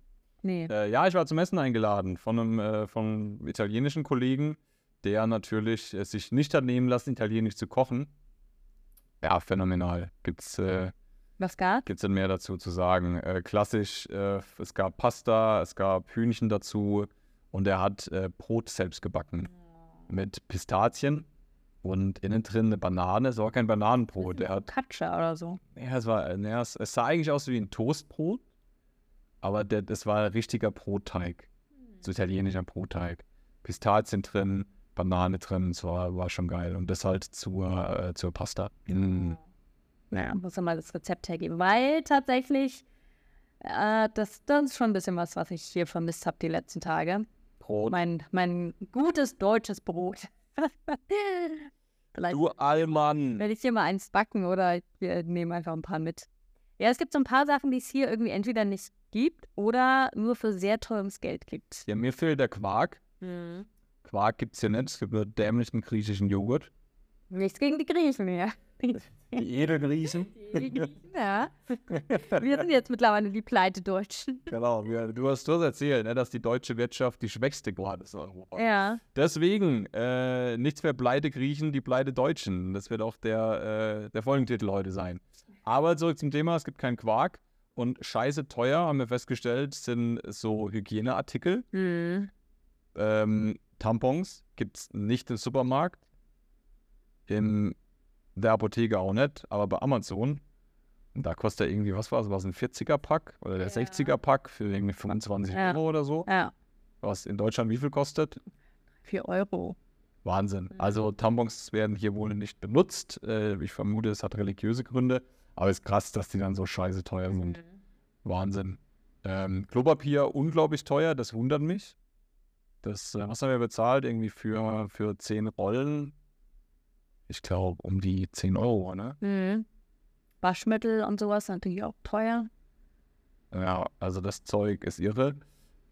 Nee. Äh, ja, ich war zum Essen eingeladen von einem, äh, von einem italienischen Kollegen, der natürlich äh, sich nicht hat nehmen lassen, italienisch zu kochen. Ja, phänomenal. Gibt's, äh, Was gab? gibt's denn mehr dazu zu sagen? Äh, klassisch, äh, es gab Pasta, es gab Hühnchen dazu und er hat äh, Brot selbst gebacken mit Pistazien und innen drin eine Banane. Es war kein Bananenbrot. Er hat Focaccia oder so. ja, es war, ja, es, es sah eigentlich aus wie ein Toastbrot, aber der, das war ein richtiger Brotteig. So italienischer Brotteig. Pistazien drin, Banane drin, es war, war schon geil. Und das halt zur, äh, zur Pasta. Mm. Naja, muss ja mal das Rezept hergeben. Weil tatsächlich, äh, das, das ist schon ein bisschen was, was ich hier vermisst habe die letzten Tage. Brot. Mein, mein gutes deutsches Brot. Vielleicht Du Allmann. werde ich hier mal eins backen oder wir nehmen einfach ein paar mit. Ja, es gibt so ein paar Sachen, die es hier irgendwie entweder nicht gibt oder nur für sehr teures Geld gibt. Ja, mir fehlt der Quark. Mhm. Quark gibt es hier nicht, es gibt nur dämlichen griechischen Joghurt. Nichts gegen die Griechen mehr. Die Edelgriechen. ja. Wir sind jetzt mittlerweile die Pleite-Deutschen. Genau, wir, du hast das erzählt, ne, dass die deutsche Wirtschaft die schwächste gerade ist in Europa. Ja. Deswegen, äh, nichts mehr pleite Griechen, die pleite Deutschen. Das wird auch der, äh, der Folgentitel heute sein. Aber zurück zum Thema, es gibt keinen Quark. Und scheiße teuer, haben wir festgestellt, sind so Hygieneartikel. Mhm. Ähm, Tampons gibt es nicht im Supermarkt. In der Apotheke auch nicht, aber bei Amazon. Und da kostet er irgendwie, was war es, war es ein 40er-Pack oder der Ja. 60er-Pack für irgendwie 25 Ja. Euro oder so. Ja. Was in Deutschland wie viel kostet? 4 Euro. Wahnsinn. Mhm. Also Tampons werden hier wohl nicht benutzt. Äh, ich vermute, es hat religiöse Gründe. Aber es ist krass, dass die dann so scheiße teuer sind. Mhm. Wahnsinn. Ähm, Klopapier unglaublich teuer, das wundert mich. Das, äh, was haben wir bezahlt? Irgendwie für, für 10 Rollen? Ich glaube, um die 10 Euro, ne? Mhm. Waschmittel und sowas natürlich auch teuer. Ja, also das Zeug ist irre.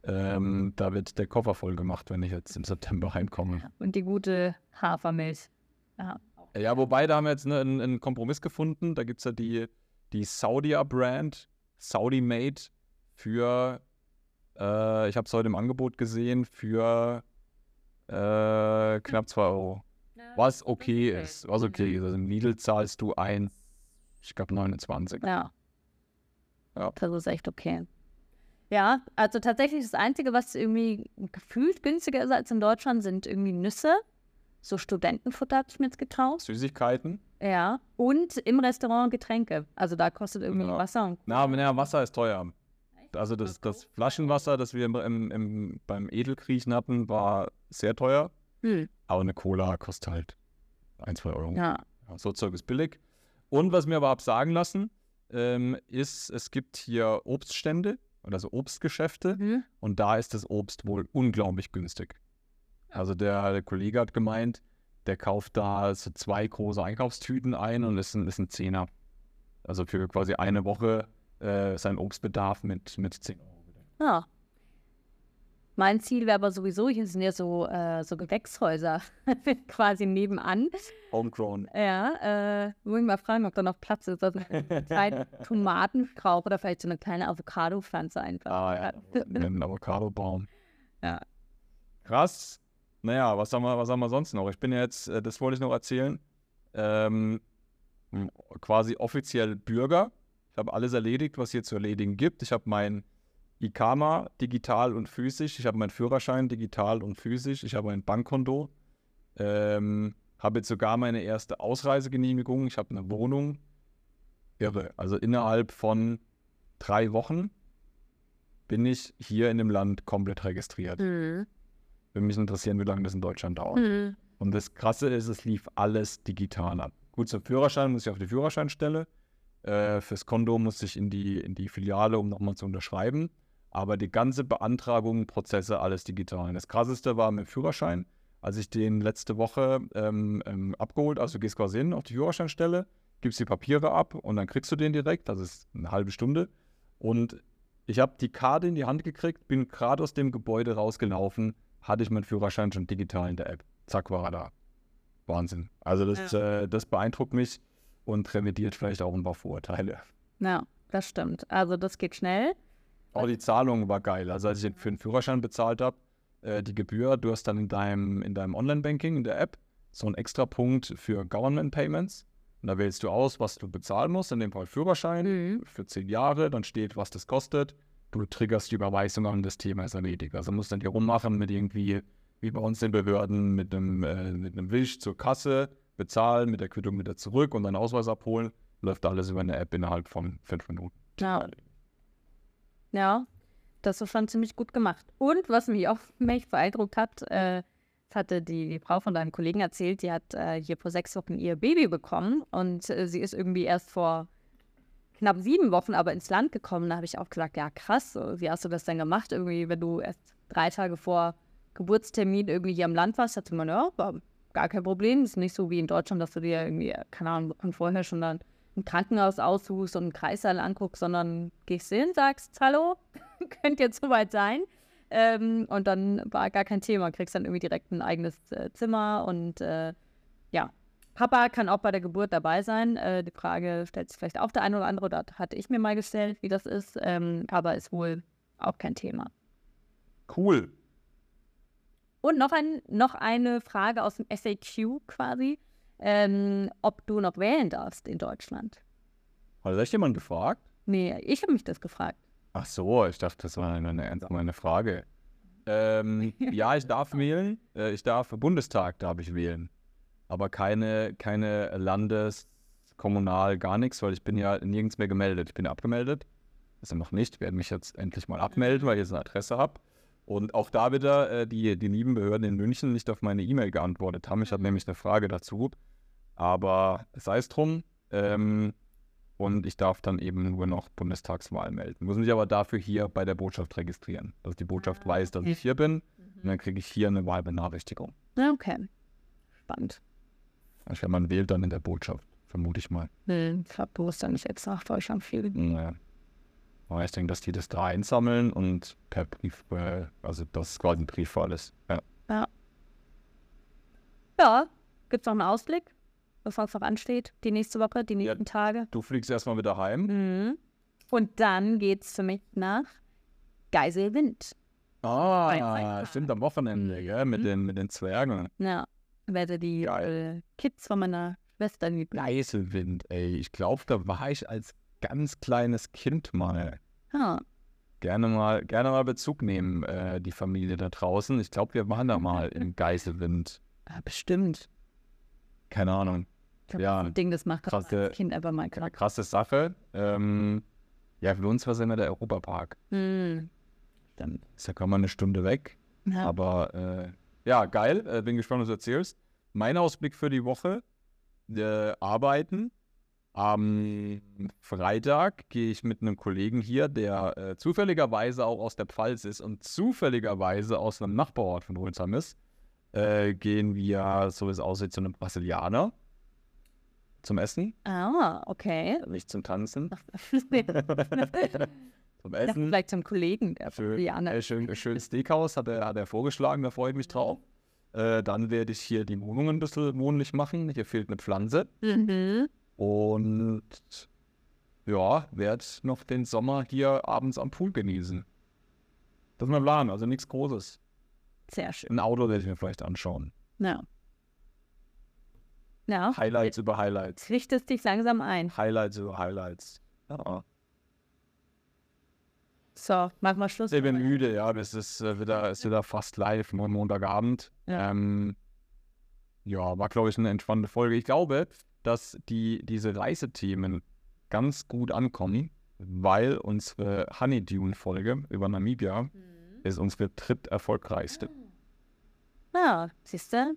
Ähm, da wird der Koffer voll gemacht, wenn ich jetzt im September heimkomme. Und die gute Hafermilch. Ja. Ja, wobei, da haben wir jetzt ne, einen, einen Kompromiss gefunden. Da gibt es ja die, die Saudia-Brand, Saudi-Made, für, äh, ich habe es heute im Angebot gesehen, für äh, knapp 2 Euro. Was okay ist, was okay ist. Also im Lidl zahlst du ein, ich glaube 29. Ja. Ja. Das ist echt okay. Ja, also tatsächlich das Einzige, was irgendwie gefühlt günstiger ist als in Deutschland, sind irgendwie Nüsse. So Studentenfutter habe ich mir jetzt gekauft. Süßigkeiten. Ja. Und im Restaurant Getränke. Also da kostet irgendwie Ja. Wasser und Na, aber naja, Wasser ist teuer. Also das, das Flaschenwasser, das wir im, im, beim Edelkriechen hatten, war sehr teuer. hm. Aber eine Cola kostet halt 1, 2 Euro. Ja. Ja, so Zeug ist billig. Und was mir aber hab sagen lassen, ähm, ist, es gibt hier Obststände oder so Obstgeschäfte Mhm. und da ist das Obst wohl unglaublich günstig. Also der, der Kollege hat gemeint, der kauft da so zwei große Einkaufstüten ein und ist ein, ist ein Zehner. Also für quasi eine Woche äh, sein Obstbedarf mit, mit 10 Euro. Ja. Mein Ziel wäre aber sowieso, hier sind ja so, äh, so Gewächshäuser quasi nebenan. Homegrown. Ja, äh, muss ich mal fragen, ob da noch Platz ist, einen kleinen Tomatenstrauch oder vielleicht so eine kleine Avocado-Pflanze einfach. Ah ja, ein Avocadobaum. Ja. Krass. Naja, was haben, wir, was haben wir sonst noch? Ich bin ja jetzt, äh, das wollte ich noch erzählen, ähm, quasi offiziell Bürger. Ich habe alles erledigt, was hier zu erledigen gibt. Ich habe mein IKAMA digital und physisch. Ich habe meinen Führerschein digital und physisch. Ich habe ein Bankkonto. Ähm, habe jetzt sogar meine erste Ausreisegenehmigung. Ich habe eine Wohnung. Irre. Also innerhalb von drei Wochen bin ich hier in dem Land komplett registriert. Mhm. Würde mich interessieren, wie lange das in Deutschland dauert. Mhm. Und das Krasse ist, es lief alles digital ab. Gut, zum Führerschein muss ich auf die Führerscheinstelle. Äh, fürs Konto muss ich in die, in die Filiale, um nochmal zu unterschreiben. Aber die ganze Beantragung, Prozesse, alles digital. Das Krasseste war mit dem Führerschein, als ich den letzte Woche ähm, ähm, abgeholt, also du gehst quasi hin auf die Führerscheinstelle, gibst die Papiere ab und dann kriegst du den direkt, das ist eine halbe Stunde. Und ich habe die Karte in die Hand gekriegt, bin gerade aus dem Gebäude rausgelaufen, hatte ich meinen Führerschein schon digital in der App. Zack, war er da. Wahnsinn. Also das, äh, das beeindruckt mich und revidiert vielleicht auch ein paar Vorurteile. Ja, das stimmt. Also das geht schnell. Auch die Zahlung war geil. Also als ich für den Führerschein bezahlt habe, äh, die Gebühr, du hast dann in deinem, in deinem Online-Banking, in der App, so einen extra Punkt für Government Payments. Und da wählst du aus, was du bezahlen musst, in dem Fall Führerschein Mhm. für zehn Jahre, dann steht, was das kostet. Du triggerst die Überweisung an, das Thema ist erledigt. Also musst dann hier rummachen mit irgendwie, wie bei uns den Behörden, mit einem, äh, mit einem Wisch zur Kasse, bezahlen, mit der Quittung wieder zurück und dann Ausweis abholen. Läuft alles über eine App innerhalb von fünf Minuten. Ja. Ja, das ist schon ziemlich gut gemacht. Und was mich auch mich beeindruckt hat, äh, das hatte die, die Frau von deinem Kollegen erzählt, die hat äh, hier vor sechs Wochen ihr Baby bekommen und äh, sie ist irgendwie erst vor knapp sieben Wochen aber ins Land gekommen. Da habe ich auch gesagt, ja krass, wie hast du das denn gemacht? Irgendwie, wenn du erst drei Tage vor Geburtstermin irgendwie hier am Land warst, sie man, ja, gar kein Problem. Ist nicht so wie in Deutschland, dass du dir irgendwie, keine Ahnung, vorher schon dann ein Krankenhaus aussuchst und einen Kreissaal anguckst, sondern gehst hin, sagst, hallo, könnt jetzt soweit sein. ähm, und dann war gar kein Thema. Kriegst dann irgendwie direkt ein eigenes äh, Zimmer und äh, ja. Papa kann auch bei der Geburt dabei sein. Äh, die Frage stellt sich vielleicht auch der eine oder andere, das hatte ich mir mal gestellt, wie das ist, ähm, aber ist wohl auch kein Thema. Cool. Und noch, ein, noch eine Frage aus dem SAQ quasi, ähm, ob du noch wählen darfst in Deutschland. Hat das jemand gefragt? Nee, ich habe mich das gefragt. Ach so, ich dachte, das war eine, eine, eine Frage. Ähm, ja, ich darf wählen. Äh, ich darf Bundestag darf ich wählen. Aber keine, keine Landes-, Kommunal, gar nichts, weil ich bin ja nirgends mehr gemeldet. Ich bin abgemeldet. Also noch nicht. Ich werde mich jetzt endlich mal abmelden, weil ich jetzt eine Adresse habe. Und auch da wieder äh, die, die lieben Behörden in München nicht auf meine E-Mail geantwortet haben. Ich hatte nämlich eine Frage dazu. Aber sei es drum. Ähm, und ich darf dann eben nur noch Bundestagswahl melden. Muss mich aber dafür hier bei der Botschaft registrieren, dass die Botschaft Ah, weiß, dass okay. ich hier bin. Und Mhm. dann kriege ich hier eine Wahlbenachrichtigung. Okay. Spannend. Also man wählt dann in der Botschaft, vermute ich mal. Hm, ich glaube, du musst dann nicht jetzt nach Deutschland fliegen. Naja. Aber ich denke, dass die das da einsammeln und per Brief, äh, also das ist quasi ein Briefwahl ist. Ja. Ja, gibt es noch einen Ausblick, was sonst noch ansteht? Die nächste Woche, die nächsten Tage? Du fliegst erstmal wieder heim. Mhm. Und dann geht es für mich nach Geiselwind. Ah, stimmt, am Wochenende, gell? Mit, Mhm. den, mit den Zwergen. Ja, werde die Geil. äh, Kids von meiner Schwester die Geiselwind, ey. Ich glaube, da war ich als ganz kleines Kind mal. Ah, Gerne mal, gerne mal Bezug nehmen, äh, die Familie da draußen. Ich glaube, wir waren da mal im Geiselwind. ah, bestimmt. Keine Ahnung. Ich glaub, Ja, das Ding, das macht das krasse- als Kind einfach mal knack. krasse Sache. Ähm, ja, für uns war es immer der Europapark. Hm. Dann ist ja kaum mal eine Stunde weg. Ja. Aber äh, ja, geil. Äh, bin gespannt, was du erzählst. Mein Ausblick für die Woche: äh, Arbeiten. Am Freitag gehe ich mit einem Kollegen hier, der äh, zufälligerweise auch aus der Pfalz ist und zufälligerweise aus einem Nachbarort von Rülsheim ist, äh, gehen wir, so wie es aussieht, zu einem Brasilianer zum Essen, Ah, okay. nicht zum Tanzen, zum Essen. Vielleicht zum Kollegen, der Schön, Brasilianer. äh, schön, schön Steakhouse hat er, hat er vorgeschlagen, da freue ich mich drauf. Äh, dann werde ich hier die Wohnung ein bisschen wohnlich machen. Hier fehlt eine Pflanze. Mhm. Und ja, werde noch den Sommer hier abends am Pool genießen. Das ist mein Plan, also nichts Großes. Sehr schön. Ein Auto werde ich mir vielleicht anschauen. Ja. Ja, Highlights über Highlights. richtest dich langsam ein. Highlights über Highlights. Ja. So, machen wir Schluss. Ich bin müde, ja. Das ist äh, wieder, ist wieder fast live, am Montagabend. Ja. Ähm, ja, war, glaube ich, eine entspannte Folge. Ich glaube, dass die, diese Reisethemen ganz gut ankommen, weil unsere Honeydune-Folge über Namibia Mhm. ist unsere dritterfolgreichste. Ja, siehst du?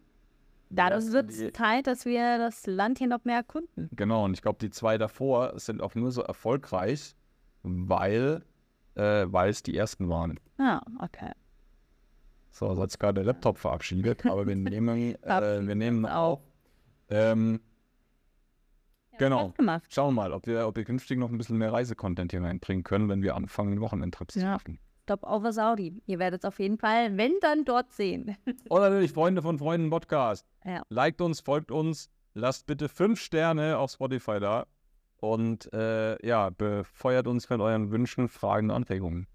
Dadurch Ja, wird es Zeit, dass wir das Land hier noch mehr erkunden. Genau, und ich glaube, die zwei davor sind auch nur so erfolgreich, weil, äh, weil es die ersten waren. Ja, okay. So, also hat sich gerade der Laptop verabschiedet, aber wir nehmen, äh, wir nehmen auf. Ähm, Genau. Gemacht. schauen wir mal, ob wir, ob wir künftig noch ein bisschen mehr Reisecontent hier reinbringen können, wenn wir anfangen, Wochenendtrips zu Ja. machen. Stop over Saudi. Ihr werdet es auf jeden Fall, wenn dann dort sehen. Oder natürlich Freunde von Freunden Podcast. Ja. Liked uns, folgt uns, lasst bitte fünf Sterne auf Spotify da und äh, ja, befeuert uns mit euren Wünschen, Fragen und Anregungen.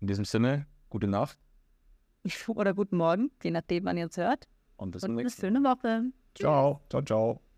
In diesem Sinne, gute Nacht Oder guten Morgen, je nachdem, wann ihr es hört. und bis Und zum eine nächsten Mal. schöne Woche. Tschüss. Ciao, ciao, ciao.